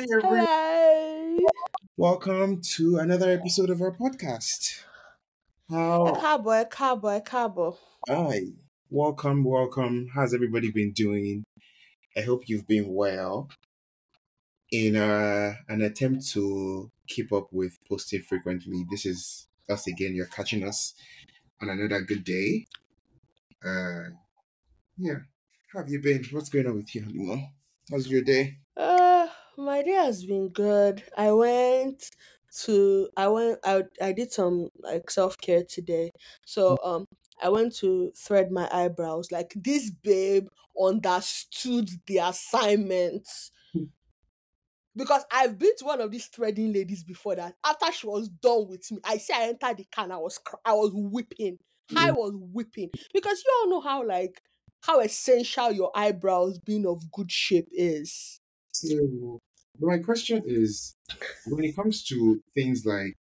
Hi, everyone. Hello. Welcome to another episode of our podcast. Ẹ How? Cowboy, ẹ káàbọ̀, ẹ káàbọ̀. Hi. Welcome, welcome. How's everybody been doing? I hope you've been well. In uh, an attempt to keep up with posting frequently, this is us again. You're catching us on another good day. Uh, yeah. How have you been? What's going on with you, Halima? How's your day? Uh, my day has been good. I went to I went I I did some like self-care today. So mm. um I went to thread my eyebrows. Like this babe understood the assignment. Hmm. Because I've been to one of these threading ladies before that after she was done with me, I see I entered the car I was cr- I was whipping. I mm. was whipping. Because you all know how like how essential your eyebrows being of good shape is. But my question is, when it comes to things like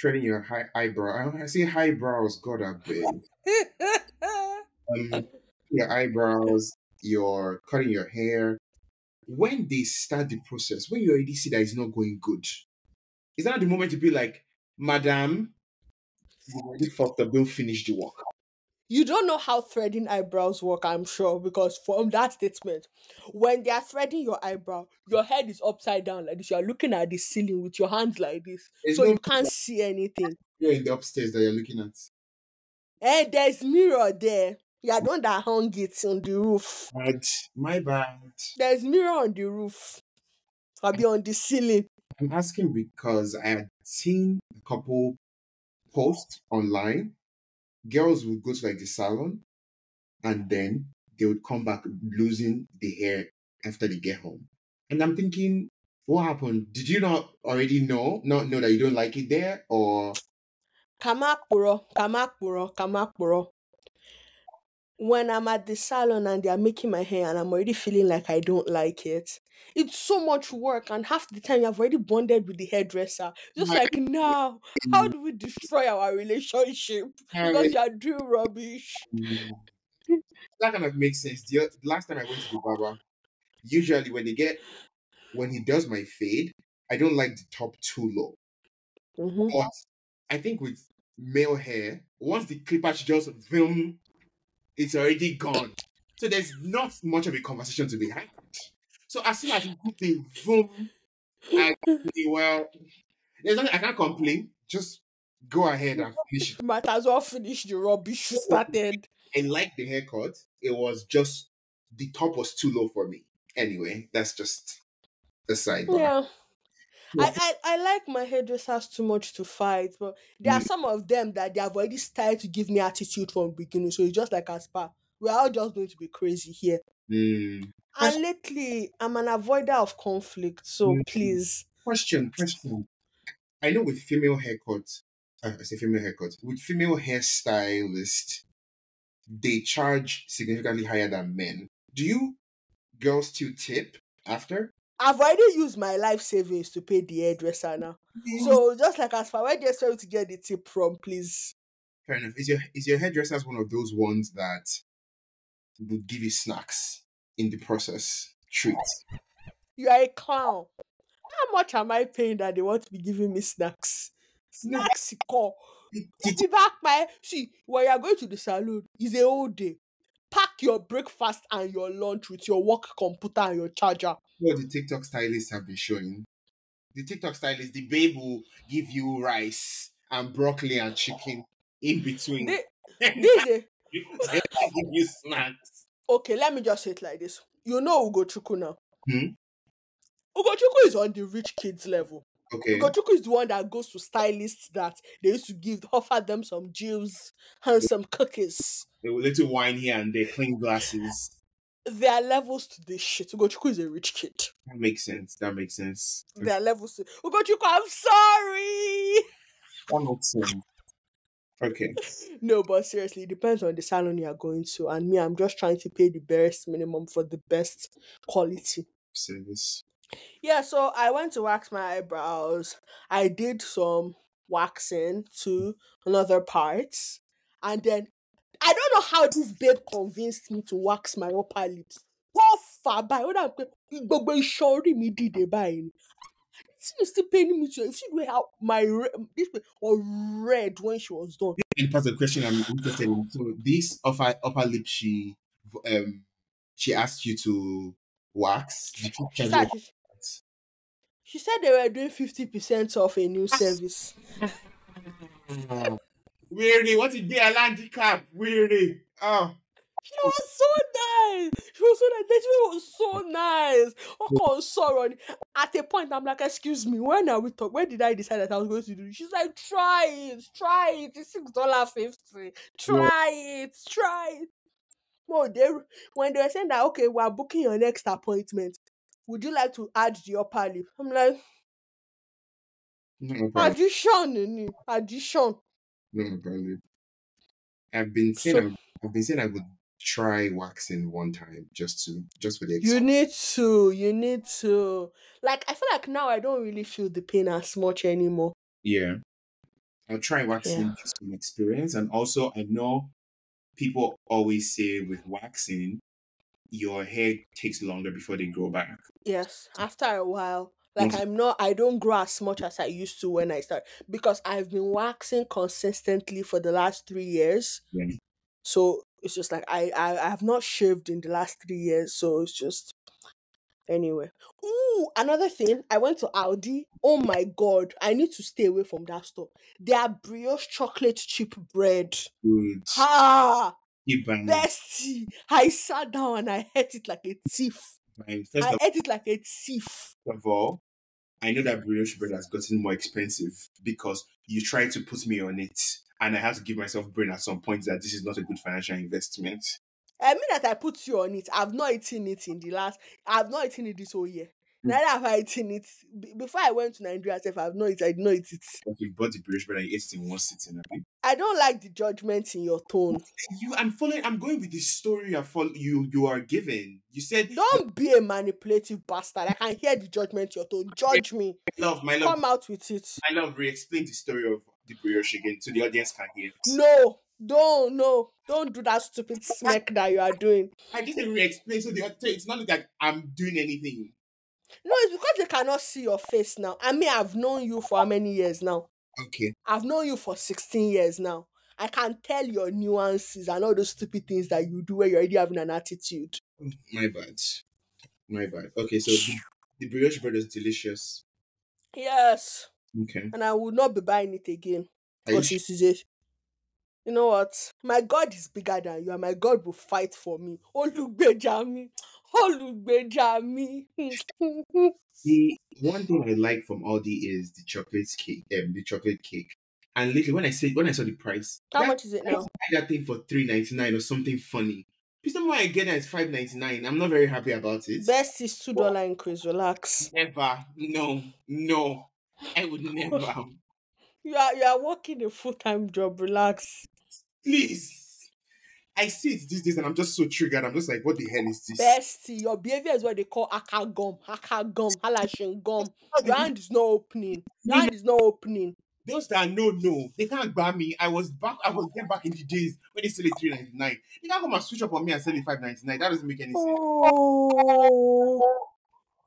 threading your high eyebrow, I say highbrows, God, I beg. Um, your eyebrows, your cutting your hair. When they start the process, when you already see that it's not going good, is that the moment to be like, Madam, you already fucked up, don't finish the work? You don't know how threading eyebrows work, I'm sure, because from that statement, when they are threading your eyebrow, your head is upside down like this. You are looking at the ceiling with your hands like this, There's so no you can't see anything. mirror in the upstairs that you're looking at. And there's mirror there. You are the one that hung it on the roof. Bad, my bad. There's mirror on the roof. I'll be on the ceiling. I'm asking because I had seen a couple posts online. Girls would go to like the salon and then they would come back losing the hair after they get home. And I'm thinking, what happened? Did you not already know? Not know that you don't like it there? Or Kamakpuro, kamakpuro, kamakpuro. When I'm at the salon and they are making my hair and I'm already feeling like I don't like it, it's so much work. And half the time you've already bonded with the hairdresser. Just like now, how do we destroy our relationship? Because you are doing rubbish. that kind of makes sense. The last time I went to the barber, usually when they get when he does my fade, I don't like the top too low. Mhm. But I think with male hair, once the clipper just film, it's already gone. So there's not much of a conversation to be had. So as soon as you put the boom, I say, well, there's nothing I can't complain. Just go ahead and finish it. Might as well finish the rubbish you started. And like the haircut, it was just the top was too low for me. Anyway, that's just the sidebar. Yeah. I, I, I like my hairdressers too much to fight, but there are some of them that they have already started to give me attitude from beginning. So it's just like a spa. We're all just going to be crazy here. Mm. And lately, I'm an avoider of conflict. So Mm. please. Question, question. I know with female haircuts, uh, I say female haircuts, with female hairstylists, they charge significantly higher than men. Do you girls still tip after? I've already used my life savings to pay the hairdresser now. So mm-hmm. just like as far where do you expect me to get the tip from, please? fair enough. Is your is your hairdresser one of those ones that would give you snacks in the process? Treats. You are a clown. How much am I paying that they want to be giving me snacks? Snacks, call. Did, it back my see when you're going to the salon, it's a whole day. Pack your breakfast and your lunch with your work computer and your charger. What the TikTok stylists have been showing. The TikTok stylist, the babe will give you rice and broccoli and chicken in between. Is They give you snacks. okay, let me just say it like this. You know Ugochukwu now. Hmm? Ugochukwu is on the rich kids level. Okay. Ugochukwu is the one that goes to stylists that they used to give offer them some jewels and some cookies. A little wine here and there, clean glasses. There are levels to this shit. Ugochukwu is a rich kid. That makes sense. That makes sense. There are levels to Ugochukwu, I'm sorry. That makes sense. Okay. No, but seriously, it depends on the salon you are going to. And me, I'm just trying to pay the barest minimum for the best quality. Service. Yeah, so I went to wax my eyebrows. I did some waxing to another parts. And then I don't know how this babe convinced me to wax my upper lips. fà báyìí ó dà pé gbogbo iṣan orí mi dìde báyìí ni this thing is still paining me to you see the way how my re- this place was red when she was done And part of the question I'm interested in. So this upper upper lip, she um she asked you to wax. Did she said she, she said they were doing 50% off a new service what? Weary, what did they handicap? Weary. Oh, She was so nice. She was so nice. Way was so nice. Okay, sorry. At a point, I'm like, excuse me, when are we talking? When did I decide that I was going to do it? She's like, try it, try it. It's six dollar fifty. Try it, try it. Well, they when they were saying that, okay, we're booking your next appointment. Would you like to add the upper lip? I'm like, no addition, addition. No problem. I've been saying So- I'm, I've been saying I would try waxing one time just to just for the You need to, you need to. Like, I feel like now I don't really feel the pain as much anymore. Yeah. I'll try waxing Yeah. just from experience. And also I know people always say with waxing, your hair takes longer before they grow back. Yes, after a while. Like Most- I'm not I don't grow as much as I used to when I started because I've been waxing consistently for the last three years. Yeah. So it's just like I, I I have not shaved in the last three years, so it's just anyway. Ooh, another thing, I went to Aldi. Oh my god, I need to stay away from that store. Their brioche chocolate chip bread. Good. Ah, Banging. bestie. I sat down and I ate it like a thief. I ate it like a thief. of all, I know that brioche bread has gotten more expensive because you tried to put me on it. And I have to give myself brain at some point that this is not a good financial investment. I mean that I put you on it. I've not eaten it in the last. I've not eaten it this whole year. Neither have I eaten it B- before I went to Nigeria. If I've not eaten, I did not eat it. But you bought the brioche bread and you ate it in one sitting. I don't like the judgment in your tone. You, I'm following. I'm going with the story you are follow, you you are given. You said Don't be a manipulative bastard. I can hear the judgment in your tone. Judge me. love, my love, Come out with it. my love. Re-explain the story of the brioche again so the audience can hear. it. No, don't, no, don't do that stupid smack that you are doing. I just said re-explain so the audience. It's not like I'm doing anything. No, it's because they cannot see your face now. I mean, I've known you for how many years now? Okay. I've known you for 16 years now. I can tell your nuances and all those stupid things that you do where you're already having an attitude. My bad. My bad. Okay, so the, the brioche bread is delicious. Yes. Okay. And I will not be buying it again. Because it is a you know what? My God is bigger than you, and my God will fight for me. Olugbeja mi. Olugbeja mi. The one thing I like from Aldi is the chocolate cake. Um, the chocolate cake. And literally, when I said when I saw the price, How that, much is it I now? buy that thing for three ninety nine or something funny. Please tell me why I get that it's five ninety nine. I'm not very happy about it. Best is two dollar increase. Relax. Never. No. No. I would never. You are you are working a full time job. Relax. Please. I see it these days and I'm just so triggered. I'm just like, what the hell is this? Bestie, your behavior is what they call aka gum, aka gum, halashin gum. Your hand is not opening. Your hand is not opening. Those that know, no, they can't buy me. I was back. I was there back in the days when they sell it three ninety nine. They can't come and switch up on me and sell it five ninety nine. That doesn't make any sense. Oh,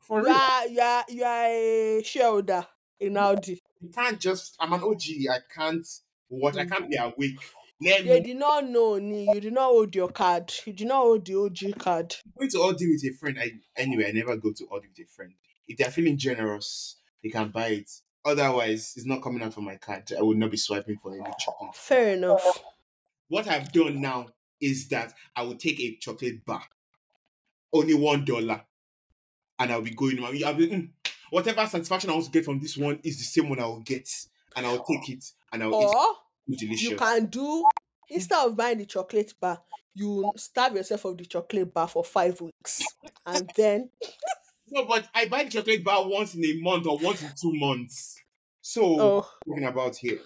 For you real, are, you are, you are a shareholder in Aldi. you can't just. I'm an OG. I can't watch. I mm. can't be awake. Let They me did not know ni. You did not hold your card. You did not hold the OG card. Going to order with a friend. I anyway. I never go to order with a friend. If they're feeling generous, they can buy it. Otherwise, it's not coming out from my card. I would not be swiping for any chocolate. Fair enough. What I've done now is that I will take a chocolate bar, only one dollar, and I'll be going. I'll be, mm, whatever satisfaction I want to get from this one is the same one I will get, and I'll take it and I'll eat Or. Delicious. you can do instead of buying the chocolate bar, you starve yourself of the chocolate bar for five weeks, and then No, but I buy the chocolate bar once in a month or once in two months. So oh, talking about here.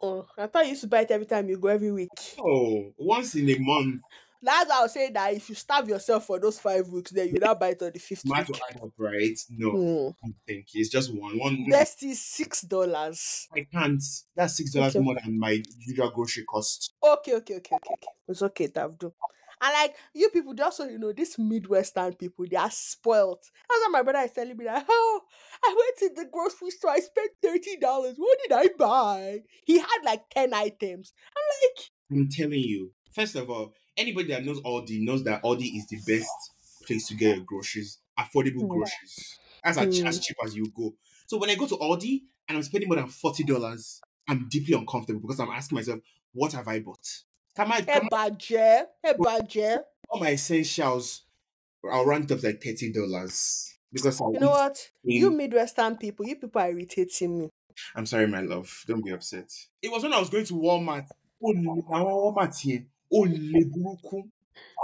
oh, I thought you used to buy it every time you go every week. Oh, once in a month. That's why I was saying that if you starve yourself for those five weeks, then you now buy it on the fifth Might week. add up, right? No, Hmm. I think it's just one. One. Best is six dollars. I can't. That's six dollars Okay. more than my usual grocery cost. Okay, okay, okay, okay, okay. It's okay, Tavdo. And like you people, just so you know, these Midwestern people, they are spoiled. That's why my brother is telling me that, oh, I went to the grocery store, I spent $30. What did I buy? He had like 10 items. I'm like, I'm telling you. First of all, anybody that knows Aldi knows that Aldi is the best place to get your groceries, affordable Mm. groceries. As, as Mm. cheap as you go. So when I go to Aldi and I'm spending more than forty dollars, I'm deeply uncomfortable because I'm asking myself, what have I bought? Can I, can I Ebaje, Ebaje. all my essentials? I'll round up like thirty dollars because I You know what? You Midwestern people, you people are irritating me. I'm sorry, my love. Don't be upset. It was when I was going to Walmart. Oh, Walmart here. Oh, le buruku.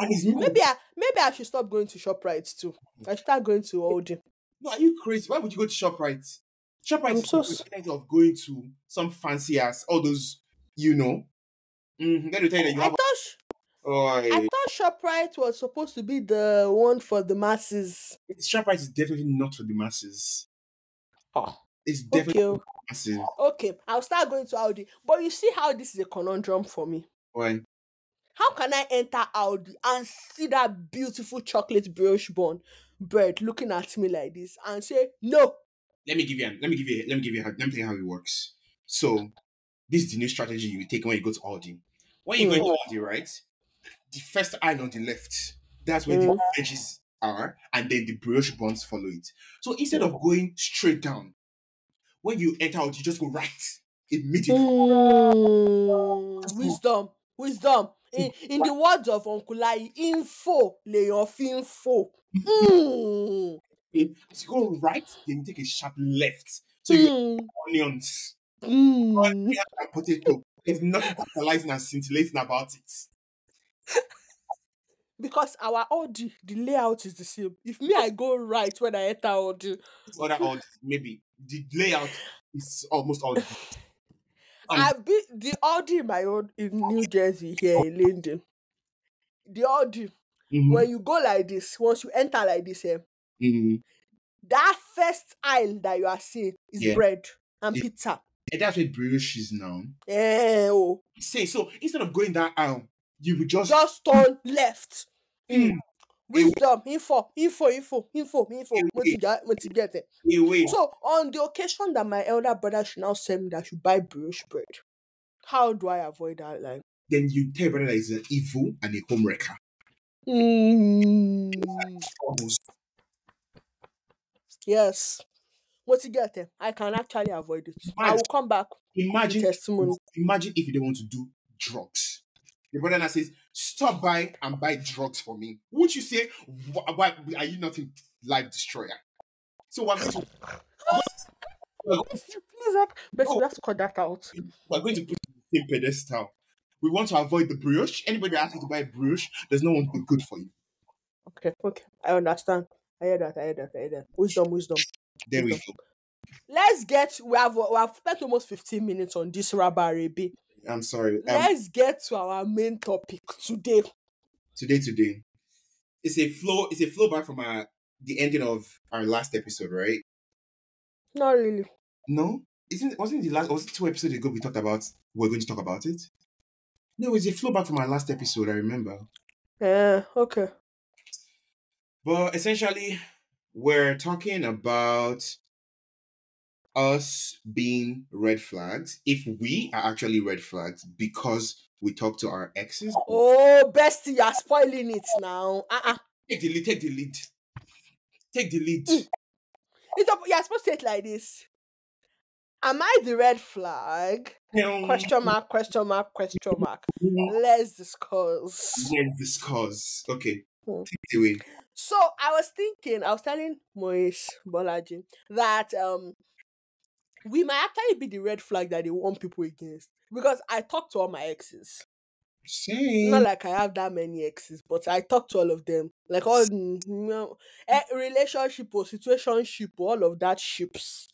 And it's. Maybe I maybe I should stop going to ShopRite too. I should start going to Aldi. No, are you crazy? Why would you go to ShopRite? ShopRite I'm is so the s- equivalent of going to some fancy ass, all those, you know. Mm-hmm. Then they tell you that you I have. thought sh- Oh, I thought ShopRite was supposed to be the one for the masses. ShopRite is definitely not for the masses. Oh. It's definitely Okay, for the masses. okay. I'll start going to Aldi. But you see how this is a conundrum for me. Why? How can I enter Aldi and see that beautiful chocolate brioche bun bread looking at me like this and say no? Let me give you. Let me give you. Let me give you. Let me tell you how it works. So, this is the new strategy you take when you go to Aldi. When you go Mm. to Aldi, right? The first aisle on the left, that's where Mm. the veggies are, and then the brioche buns follow it. So instead of going straight down, when you enter out, you just go right immediately. Mm, wisdom, wisdom. In, in the words of Uncle Lai, info, lèèyàn fi ń fò. Mm, As you go right, then you take a sharp left. So you mm, get onions, mm. onions and potato. There's nothing tantalizing and scintillating about it. Because our Aldi, the layout is the same. If me, I go right when I enter Aldi. Other Aldi, maybe the layout is almost all. I be the Aldi in my own in New Jersey here in Linden. The Aldi, mhm, when you go like this, once you enter like this, eh, mhm. that first aisle that you are seeing is Yeah. bread and pizza. And that's where brioche is now. Eh, oh. Say so instead of going that aisle, you would just, just turn left. Mm. Wisdom, info, info, info, info, info. Mo ti get- mo ti get it. So on the occasion that my elder brother should now send me that I should buy brioche bread, how do I avoid that line? Then you tell your brother that he's an evil and a home wrecker. Mm, yes. What you get it? I can actually avoid it. I will come back Imagine testimony. Imagine if you don't want to do drugs. The brother now says, Stop by and buy drugs for me. Would you say, why, why are you not a life destroyer? So we're going to, we're going- Please, but Oh. we have to cut that out. we're going to put the same pedestal. We want to avoid the brioche. Anybody that asks you to buy brioche there's no one to be good for you. Okay, okay. I understand. I hear that. I hear that. I hear that. Wisdom, wisdom. There we go. Let's get. We have we have spent almost fifteen minutes on this rabarebe. I'm sorry. Um, Let's get to our main topic today. today, today, it's a flow. It's a flow back from our the ending of our last episode, right? Not really. No, isn't wasn't the last? Was it two episodes ago we talked about? We're going to talk about it. No, it's a flow back from our last episode. I remember. Yeah. Okay. But essentially, we're talking about us being red flags. If we are actually red flags because we talk to our exes, Oh, bestie, you're spoiling it now. Uh uh take the lead. Take the lead. Take the lead. Mm. It's up, you're supposed to say it like this. Am I the red flag? Um, Question mark. Question mark. Question mark. Let's discuss. Let's discuss. Okay, Hmm. take it away. So I was thinking, I was telling Moise Bolaji that um we might actually be the red flag that they want people against. Because I talk to all my exes. Same. Not like I have that many exes, but I talk to all of them. Like all you know, eh, relationship or situationship, all of that ships.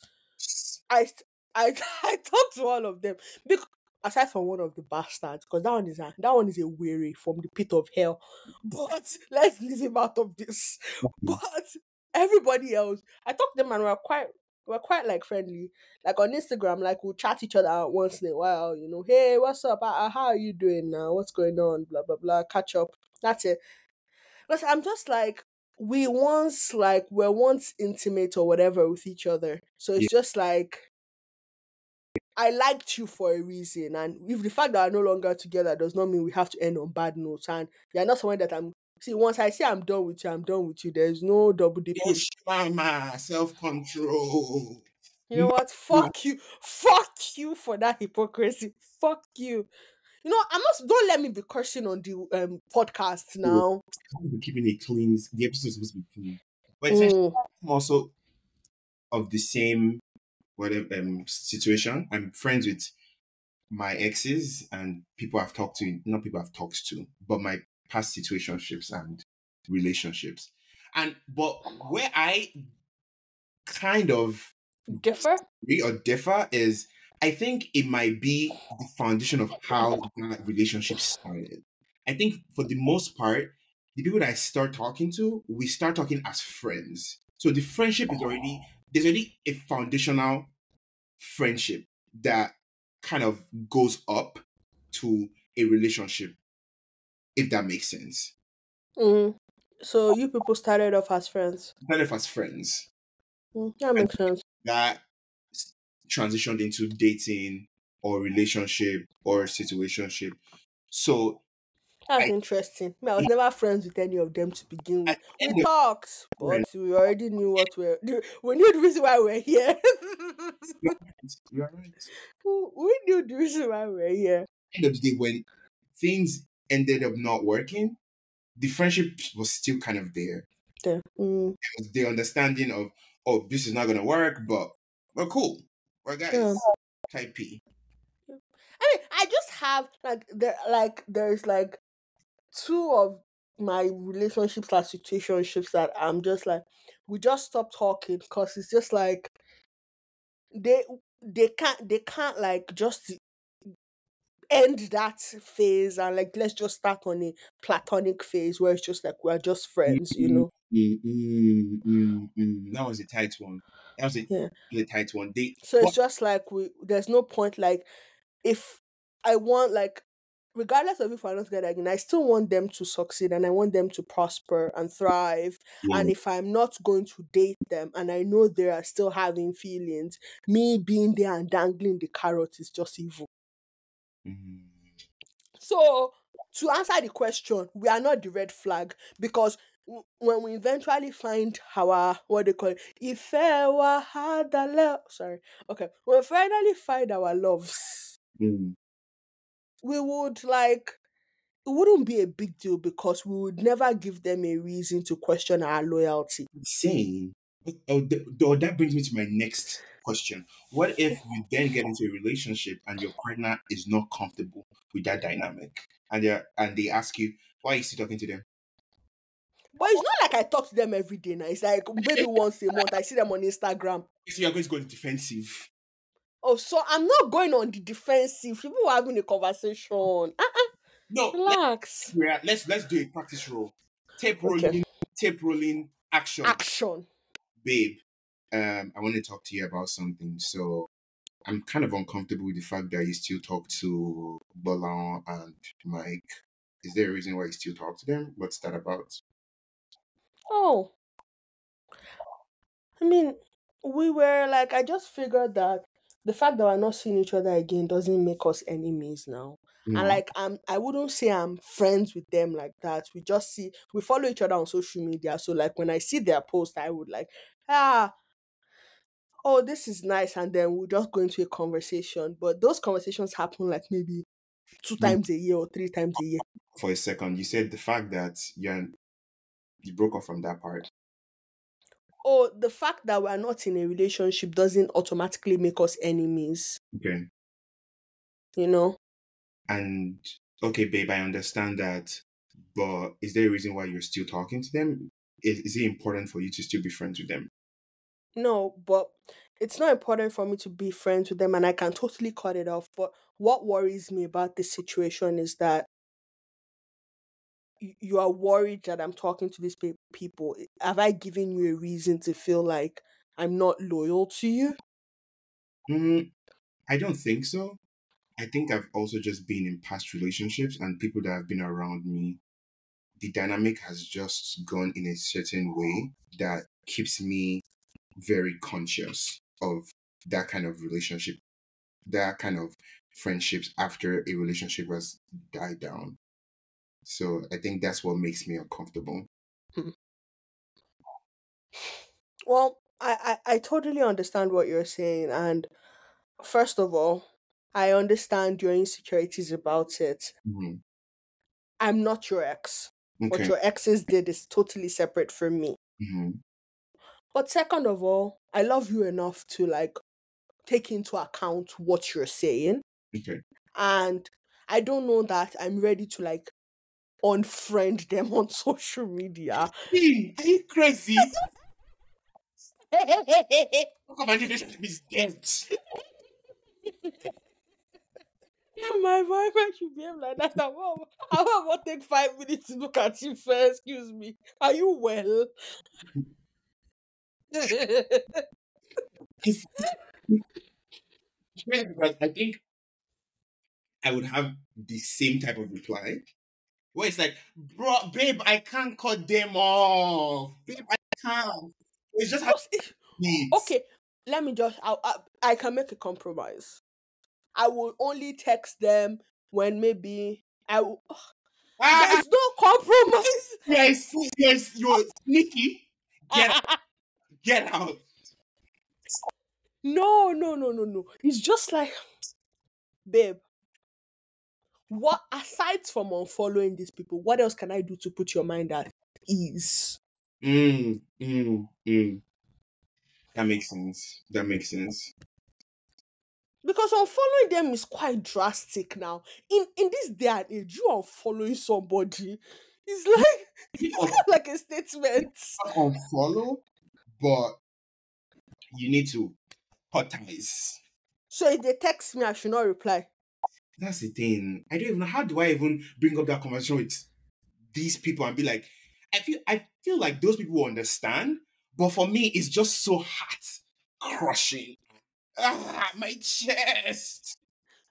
I I I talk to all of them. Because aside from one of the bastards, because that one is a that one is a weary from the pit of hell. But let's leave him out of this. But everybody else, I talk to them and we're quite we're quite like friendly. Like on Instagram, like we'll chat each other out once in a while, you know, hey, what's up? Uh, how are you doing now? What's going on? Blah blah blah. Catch up. That's it. But I'm just like we once like were once intimate or whatever with each other. So it's Yeah. just like I liked you for a reason, and if the fact that we're no longer together does not mean we have to end on bad notes. And you're not someone that I'm. See, once I say I'm done with you, I'm done with you. There's no double dipping. Mama, self control. You know what? Fuck you. Fuck you for that hypocrisy. Fuck you. You know, I must don't let me be cursing on the um podcast now. We're keeping it clean. The episode is supposed to be clean, but Mm, also of the same whatever um, situation. I'm friends with my exes and people I've talked to, not people I've talked to, but my past situationships and relationships. And but where I kind of differ? or differ is I think it might be the foundation of how that relationship started. I think for the most part, the people that I start talking to, we start talking as friends. So the friendship is already there's already a foundational friendship that kind of goes up to a relationship, if that makes sense. Mm. So you people started off as friends. Not if as friends. Mm, that makes sense. that transitioned into dating or relationship or situationship. So That's I- interesting. I was never friends with any of them to begin with. We talked, but we already knew what we're. We knew the reason why we're here. you are right. we knew the reason why we're here. End of the day, when things ended up not working, the friendship was still kind of there. There. Mm, It was the understanding of, oh, this is not gonna work, but we're cool. We're guys. Yeah. Type P. I mean, I just have like there, like there's like two of my relationships like situationships that I'm just like we just stop talking because it's just like they they can't they can't like just end that phase and like let's just start on a platonic phase where it's just like we're just friends, you know. Mm, mm, mm, mm. That was a tight one. That was a Yeah. really tight one. They So What- it's just like we there's no point like if I want like regardless of if we're not together again, I still want them to succeed and I want them to prosper and thrive. And if I'm not going to date them and I know they are still having feelings, me being there and dangling the carrot is just evil. Mm. So to answer the question, we are not the red flag because w- when we eventually find our what they call it, if ever had a love, sorry, okay, when we finally find our loves, Mm. we would like it wouldn't be a big deal because we would never give them a reason to question our loyalty. Insane. Oh, th- oh, that brings me to my next question. What if you then get into a relationship and your partner is not comfortable with that dynamic, and they and they ask you why are you still talking to them? But it's not like I talk to them every day now. It's like maybe once a month I see them on Instagram. So you're going to go defensive. Oh, so I'm not going on the defensive. People are having a conversation. Uh-uh, No, relax. yeah, let's let's do a practice roll. Tape Okay. rolling, tape rolling, action. Action. Babe, um, I want to talk to you about something. So I'm kind of uncomfortable with the fact that you still talk to Bolan and Mike. Is there a reason why you still talk to them? What's that about? Oh. I mean, we were like, I just figured that the fact that we're not seeing each other again doesn't make us enemies now. And Mm, like I'm I wouldn't say I'm friends with them like that. We just see we follow each other on social media. So like when I see their post, I would like, ah, oh, this is nice. And then we'll just go into a conversation. But those conversations happen like maybe two Mm. times a year or three times a year. For a second, you said the fact that you're you broke off from that part. Oh, the fact that we're not in a relationship doesn't automatically make us enemies. Okay. You know? And okay, babe, I understand that. But is there a reason why you're still talking to them? Is, is it important for you to still be friends with them? No, but it's not important for me to be friends with them and I can totally cut it off. But what worries me about this situation is that you are worried that I'm talking to these pe- people. Have I given you a reason to feel like I'm not loyal to you? Mm, I don't think so. I think I've also just been in past relationships and people that have been around me. The dynamic has just gone in a certain way that keeps me very conscious of that kind of relationship, that kind of friendships after a relationship has died down. So I think that's what makes me uncomfortable. Mm. Well, I, I, I totally understand what you're saying. And first of all, I understand your insecurities about it. Mhm. I'm not your ex. What your exes did is totally separate from me. Mhm. But second of all, I love you enough to like take into account what you're saying. Okay. And I don't know that I'm ready to like unfriend them on social media. Hey, are you crazy? How relationship is dead? My boyfriend should behave like that. I want, I want to take five minutes to look at you first. Excuse me. Are you well? It's because I think I would have the same type of reply. Where it's like, bro, babe, I can't cut them off. Babe, I can't. It's just how okay, let me just. I, I, I can make a compromise. I will only text them when maybe I. will- Ah, There's no compromise. yes, yes, you're sneaky. Get out. Get out. No, no, no, no, no. It's just like, babe. What aside from unfollowing these people, what else can I do to put your mind at ease? Mm, mm, mm. That makes sense. That makes sense. Because unfollowing them is quite drastic now. In in this day and age, you unfollowing somebody is like it's like a statement. Unfollow, but you need to cut ties. So if they text me, I should not reply. That's the thing. I don't even know how do I even bring up that conversation with these people and be like, I feel I feel like those people will understand, but for me, it's just so heart crushing. Ah, my chest.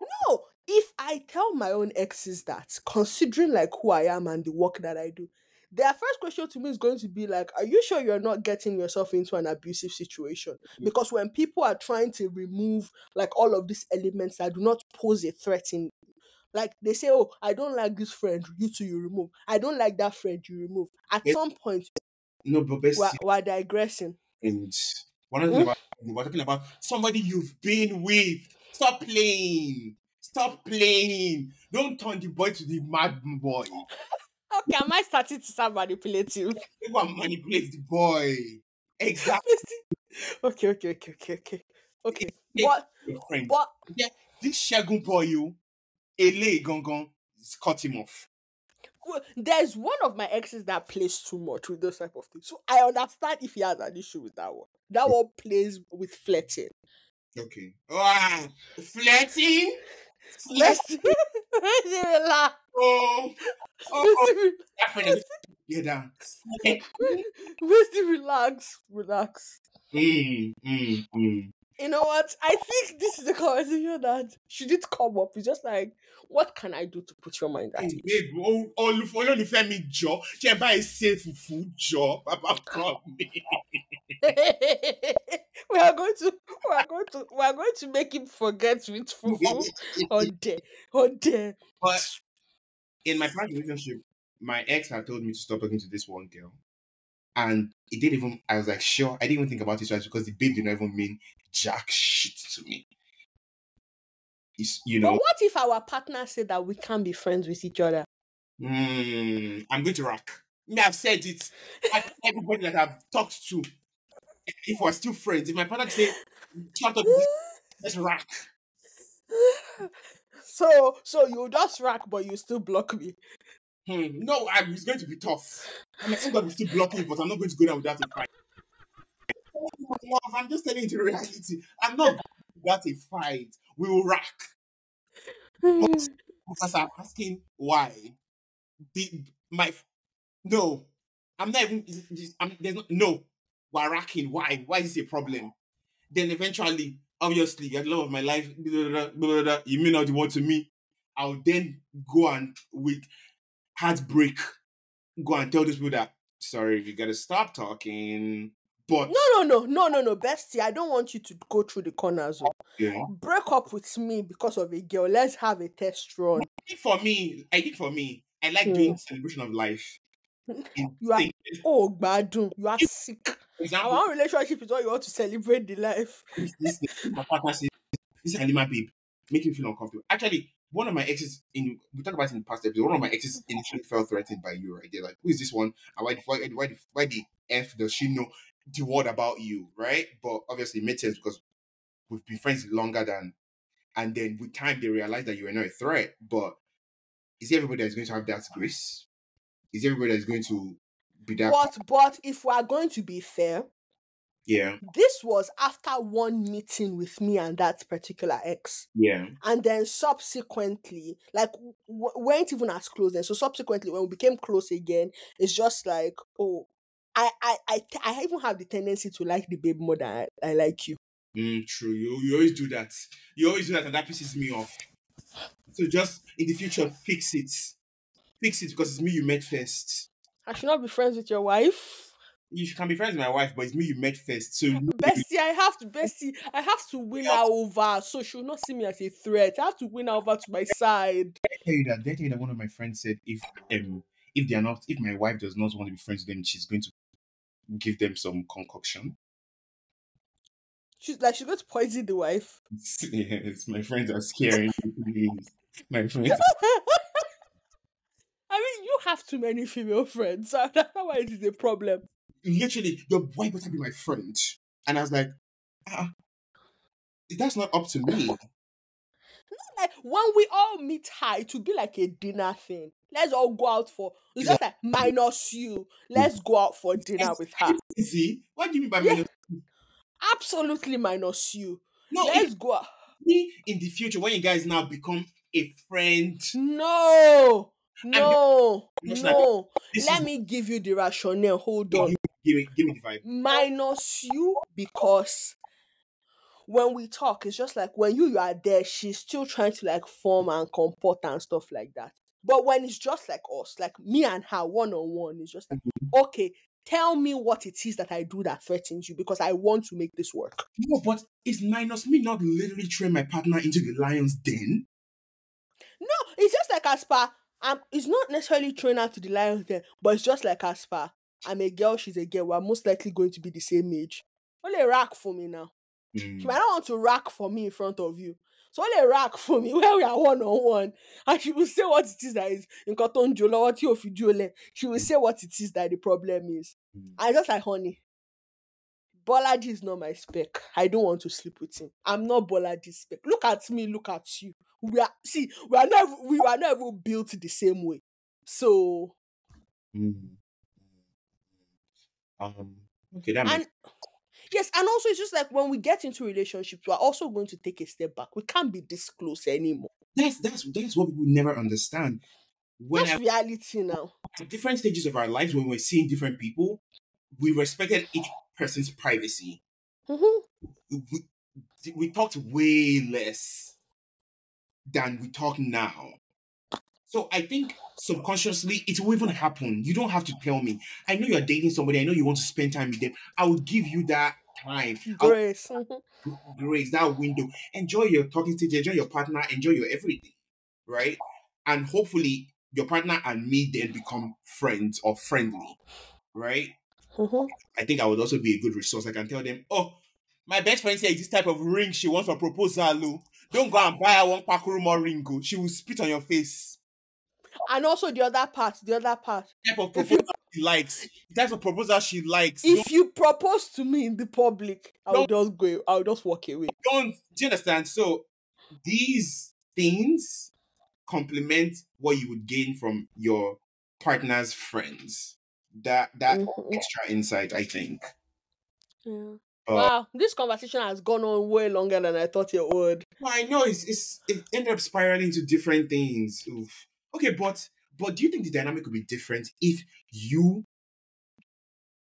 No, if I tell my own exes that, considering like who I am and the work that I do, their first question to me is going to be like, Are you sure you're not getting yourself into an abusive situation? Because when people are trying to remove like all of these elements that do not pose a threat in like they say, Oh, I don't like this friend, you two you remove. I don't like that friend, you remove. At Yes. some point, No, but we're, we're digressing. and we're not talking about we're talking about somebody you've been with. Stop playing. Stop playing. Don't turn the boy to the mad boy. Okay, am I starting to sound manipulative? People are manipulate the boy. Exactly. okay, okay, okay, okay, okay. Okay. What? Friend. but This Shagun boy, you, a Ele Gongon, cut him off. There's one of my exes that plays too much with those type of things. So I understand if he has an issue with that one. That one plays with flirting. Okay. Ah, flirting. Flirting. relax. Oh, oh, Let's that friend is relax. Relax. Mm, mm, mm. You know what? I think this is a conversation that should it come up. It's just like, what can I do to put your mind at ease? babe, oh, olùfọ́ olólùfẹ́ mi jọ, ṣe báyìí ṣe fùfú jọ, bàbá ah. kọ́ mi. we are going to we are going to we are going to make him forget with fufu on there on there. But in my past relationship, my ex had told me to stop talking to this one girl. And it didn't even, I was like, sure. I didn't even think about it twice because the babe did not even mean jack shit to me. It's, you know. But what if our partner said that we can't be friends with each other? mm, I'm going to rack. Me, I've said it. Everybody that I've talked to, if we're still friends, if my partner say, shut up, let's rack. so so you just rack, but you still block me. Hmm, no, I, it's going to be tough. I'm going to be still blocking, but I'm not going to go down without a fight. I'm just telling you the reality. I'm not without a fight. We will rack. Because I'm asking why. The, my no, I'm not even. I'm, there's no, no. barracking. Why? Why is this a problem? Then eventually, obviously, at the love of my life, blah, blah, blah, you mean not the one to me. I'll then go and with heartbreak, go and tell those people that sorry, you gotta stop talking. But No, no, no, no, no, no, bestie. I don't want you to go through the corners. oh. yeah. Break up with me because of a girl. Let's have a test run. I think for me, I think for me, I like Hmm. doing celebration of life. You are- Oh, badun, you are sick. Example, Our own relationship is what you want to celebrate the life. this, this thing, my partner says, "This is Halima babe, make me feel uncomfortable." Actually, one of my exes in we talked about it in the past episode. One of my exes initially felt threatened by you, right? They're like, "Who is this one? Why, why, why, why the f does she know the word about you?" Right? But obviously, it made sense because we've been friends longer than, and then with time they realized that you were not a threat. But is everybody that's going to have that grace? Is everybody that's going to be that? But but if we are going to be fair, Yeah, this was after one meeting with me and that particular ex. yeah. And then subsequently, like w- weren't even as close then. So subsequently, when we became close again, it's just like, oh, I I I, t- I even have the tendency to like the babe more than I, I like you. Mm, true. You you always do that. You always do that, and that pisses me off. So just in the future, fix it. Fix it because it's me you met first. I should not be friends with your wife. You can be friends with my wife, but it's me you met first. So Bestie, I have to bestie, I have to win her over, so she will not see me as a threat. I have to win her over to my side. I tell you that. I tell you that one of my friends said if um if they are not if my wife does not want to be friends with them, she's going to give them some concoction. She's like she's going to poison the wife. yes, my friends are scaring me. My friends. I mean, you have too many female friends. So that's why it is a problem. Literally, your wife better be my friend. And I was like, ah, that's not up to me. Like when we all meet high to be like a dinner thing. Let's all go out for it's just like minus you. Let's go out for dinner with her. See, what do you mean by Yeah. minus? Absolutely minus you. No, Let's go. out. me in the future when you guys now become a friend. No, no, just like, no. Let me give you the rationale. Hold on. Give me, give me the vibe. minus you because when we talk, it's just like when you, you are there, she's still trying to like form and comport and stuff like that. But when it's just like us, like me and her one on one, it's just like, okay, tell me what it is that I do that threatens you because I want to make this work. No, but it's minus me not literally train my partner into the lion's den. No, it's just like Aspa. Um, it's not necessarily train her to the lion's den, but it's just like Aspa. I'm a girl, she's a girl. We're most likely going to be the same age. Only rack for me now. Mm. She might not want to rack for me in front of you. So only rack for me where we are one on one. And she will say what it is that is in Cotton Jola, what you Jole. She will say what it is that the problem is. Mm. I just like honey. Bolaji is not my spec. I don't want to sleep with him. I'm not Bolaji's spec. Look at me, look at you. We are see, we are not we are not even built the same way. So Mm. Um. Okay, that makes and yes, and also it's just like when we get into relationships, we're also going to take a step back. We can't be this close anymore. that's that's that's what people never understand. When That's I, reality now. at different stages of our lives, when we're seeing different people, we respected each person's privacy. Mhm. We, we talked way less than we talk now. So I think subconsciously it will even happen. You don't have to tell me. I know you're dating somebody. I know you want to spend time with them. I will give you that time. Grace. grace that window. Enjoy your talking stage. Enjoy your partner. Enjoy your everything, right? And hopefully your partner and me then become friends or friendly, right? Mhm. I think I would also be a good resource. I can tell them, oh, my best friend says this type of ring she wants for proposal. oh. Don't go and buy her one pakurumo ring. oh. She will spit on your face. And also the other part, the other part. type of If you- proposal she likes. The type of proposal she likes. Don't, If you propose to me in the public, I'll just go. I'll just walk away. don't do you understand? So these things complement what you would gain from your partner's friends. That that Mhm. extra insight, I think. Yeah. Uh, wow, this conversation has gone on way longer than I thought it would. I know it's, it's it ended up spiraling into different things. Oof. Okay, but but do you think the dynamic would be different if you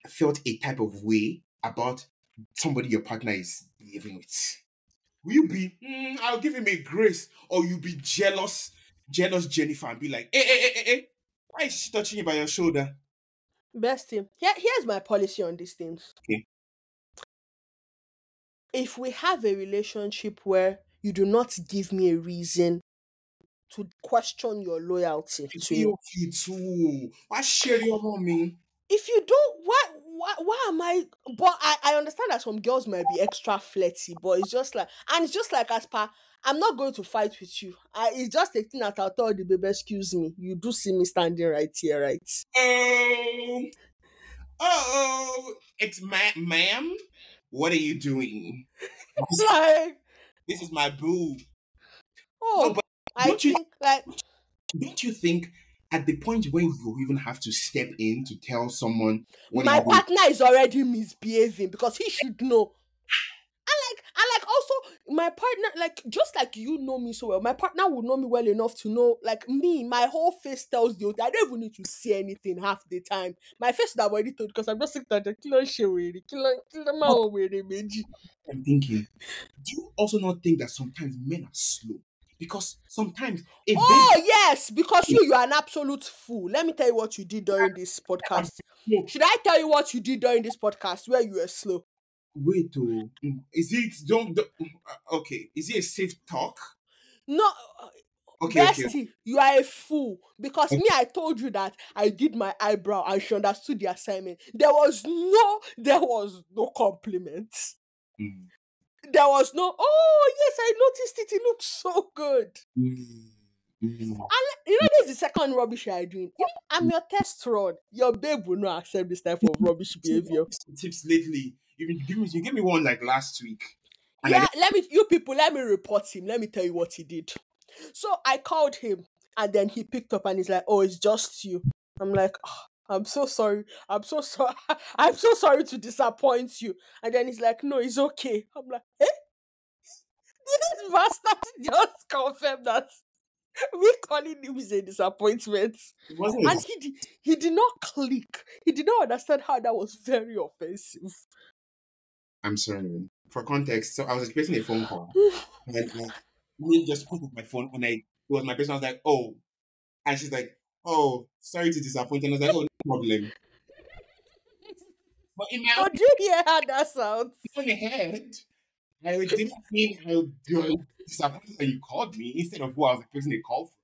felt a type of way about somebody your partner is living with? Will you be, "Mm, I'll give him a grace, or you'll be jealous, jealous Jennifer and be like, hey, hey, hey, hey, hey, why is she touching you by your shoulder? Bestie, here, here's my policy on these things. Okay. If we have a relationship where you do not give me a reason to question your loyalty to me, you too. Why share your mommy? if you don't, why, why, why am I? But I, I understand that some girls might be extra flirty, but it's just like, and it's just like as per, I'm not going to fight with you. I, it's just a thing that I'll tell the baby, excuse me, you do see me standing right here, right? Oh, oh, it's ma- ma'am. What are you doing? It's like, This is my boo. oh, but I don't you- think like Don't you think at the point when you even have to step in to tell someone my you partner is already misbehaving because he should know. And like, and like also my partner, like just like you know me so well, my partner would know me well enough to know, like me, my whole face tells you that I don't even need to see anything half the time. My face have already told because I'm just sitting there, kilo shewere, kilo kilo ma o were meji. I'm thinking, do you also not think that sometimes men are slow? Because sometimes Oh yes, because you you are an absolute fool. Let me tell you what you did during this podcast. Should I tell you what you did during this podcast where you were slow? wait, oh, is it don't, don't uh, okay? Is it a safe talk? No, uh, Okay, okay. Bestie, you are a fool because me, I told you that I did my eyebrow and she understood the assignment. There was no, there was no compliments. Mm, There was no, oh yes, I noticed it. It looks so good. mm, mm. And you know, this is the second rubbish are doing. You know, I'm your test rod. Your babe will not accept this type of rubbish behavior. Tips lately. You give me you gave me one like last week. I Yeah, let me, you people, let me report him. Let me tell you what he did. So I called him and then he picked up and he's like, oh, it's just you. I'm like, "Ah, I'm so sorry. I'm so sorry. I'm so sorry to disappoint you. And then he's like, no, it's okay. I'm like, eh? Did this bastard just confirm that we calling him is a disappointment? And he did, he did not click. He did not understand how that was very offensive. I'm sorry. For context, so I was expecting a phone call. And me just put up my phone and I it was my person. I was like, oh. And she's like, oh, sorry to disappoint. And I was like, oh, no problem. But in my Oh, you hear how that sounds? own head, I didn't mean how disappointed when you called me instead of who I was expecting a call from.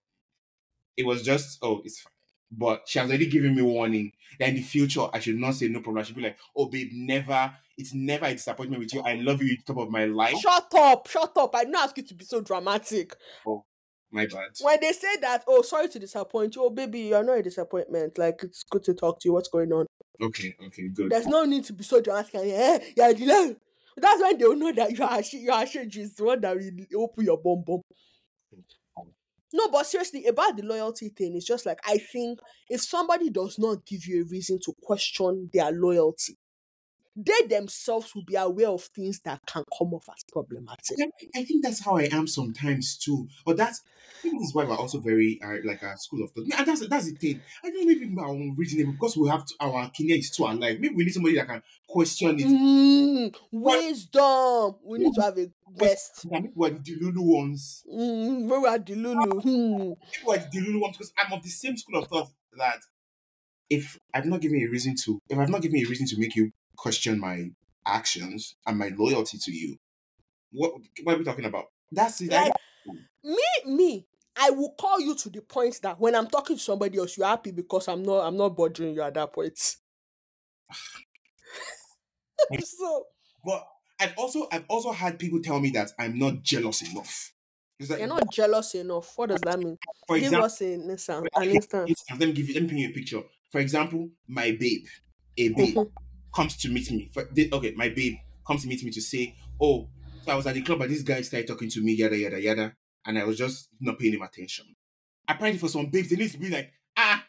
It was just, oh, it's fine. But she has already given me warning that in the future I should not say no problem. I should be like, oh babe, never, it's never a disappointment with you. I love you at the top of my life. Shut up, shut up. I did not ask you to be so dramatic. Oh. My bad. When they say that, oh, sorry to disappoint you, oh, baby, you're not a disappointment. Like, it's good to talk to you. What's going on? Okay, okay, good. There's no need to be so dramatic. And, eh, yeah, yeah. That's when they'll know that you are ashamed. You are ashamed. Is the one that will open your bum bum. No, but seriously, about the loyalty thing, it's just like I think if somebody does not give you a reason to question their loyalty, they themselves will be aware of things that can come off as problematic. I think that's how I am sometimes too. But that's this is why we're also very uh, like a school of thought. And that's that's the thing. I think maybe we are unreasonable because we have to, our kinetic is too alive. Maybe we need somebody that can question it. Mm, wisdom. We need to have a best. We're the Delulu ones. Mm, where are the Lulu? Hmm. Maybe we're the Lulu ones because I'm of the same school of thought that if I've not given you a reason to, if I've not given you a reason to make you question my actions and my loyalty to you, what what are we talking about? That's it. Like, me, me, I will call you to the point that when I'm talking to somebody else, you're happy because I'm not, I'm not bothering you at that point. so But I've also I've also had people tell me that I'm not jealous enough. Like, you're not jealous enough. What does that mean? for Give example, us an instance. An instance. let me give you let me paint you a picture. For example, my babe, a babe Mhm. Comes to meet me. Okay, my babe comes to meet me to say, "Oh, so I was at the club, and this guy started talking to me, yada yada yada," and I was just not paying him attention. Apparently, for some babes, they need to be like, "Ah,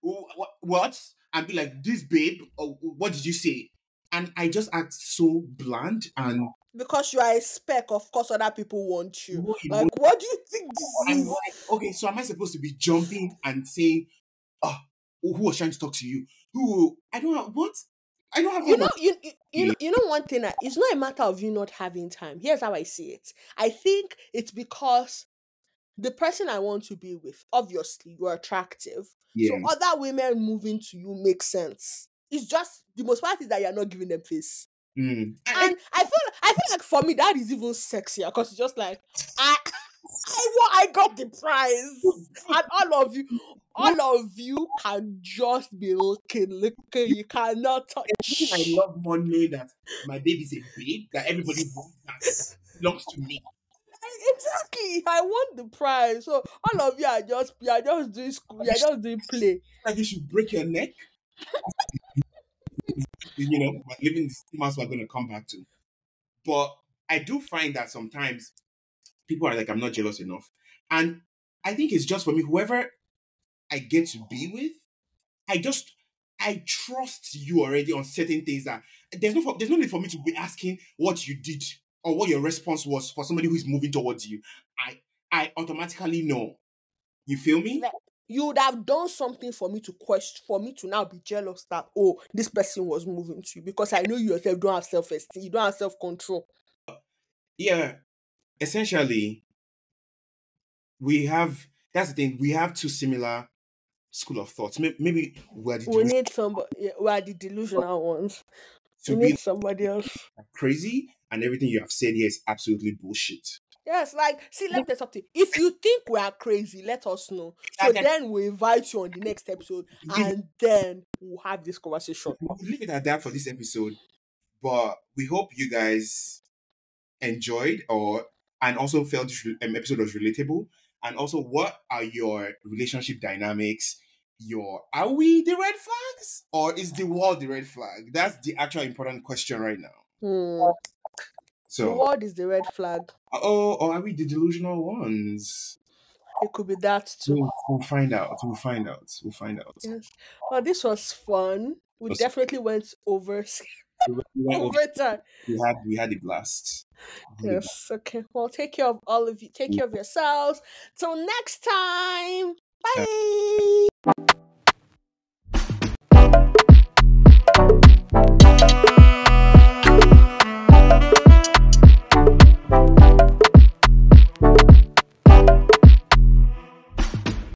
what? what? And be like, "This babe, oh, what did you say?" And I just act so bland and Because you are a speck, of course, other people want you. You Like, what do you think this is? like, okay, so am I supposed to be jumping and saying, oh, who was trying to talk to you? Who? I don't know what. I don't have you know you, you you know you know one thing that it's not a matter of you not having time. Here's how i see it. I think it's because the person i want to be with obviously you're attractive. Yeah. so other women moving to you makes sense. It's just the most part is that you're not giving them face. Mm. And- and i feel i feel like for me that is even sexier because it's just like i i i got the prize and all of you all of you can just be looking looking you cannot touch I love knowing that my baby's a babe that everybody wants that belongs to me. Exactly. I want the prize. So all of you are just you are just doing school, you are just doing play. Like you should break your neck. you know, but living the same house we're going to come back to. But I do find that sometimes people are like, I'm not jealous enough. And I think it's just for me, whoever I get to be with, I just I trust you already on certain things that there's no there's no need for me to be asking what you did or what your response was for somebody who is moving towards you. I I automatically know. You feel me? Like, You would have done something for me to question for me to now be jealous that oh this person was moving to you because I know you yourself don't have self esteem, you don't have self control. Yeah. Essentially, we have that's the thing. We have two similar school of thoughts. May- Maybe We delusion need somebody. Yeah, we are the delusional ones. to We be need somebody else. crazy, and everything you have said here is absolutely bullshit. Yes, like see, let me tell something. If you think we are crazy, let us know. So then we invite you on the next episode, and then we'll have this conversation. We'll leave it at that for this episode. But we hope you guys enjoyed or and also felt this um, episode was relatable. And also, what are your relationship dynamics? Your are we the red flags or is the world the red flag? That's the actual important question right now. Hmm. The So, world is the red flag. oh, or are we the delusional ones? It could be that too. We'll, we'll find out. We'll find out. We'll find out. Yes. Well, this was fun. We definitely went over We went over- over time. we had we had a blast. We had a Yes. Okay. Well, take care of all of you. Take care of yourselves. Till next time. Bye.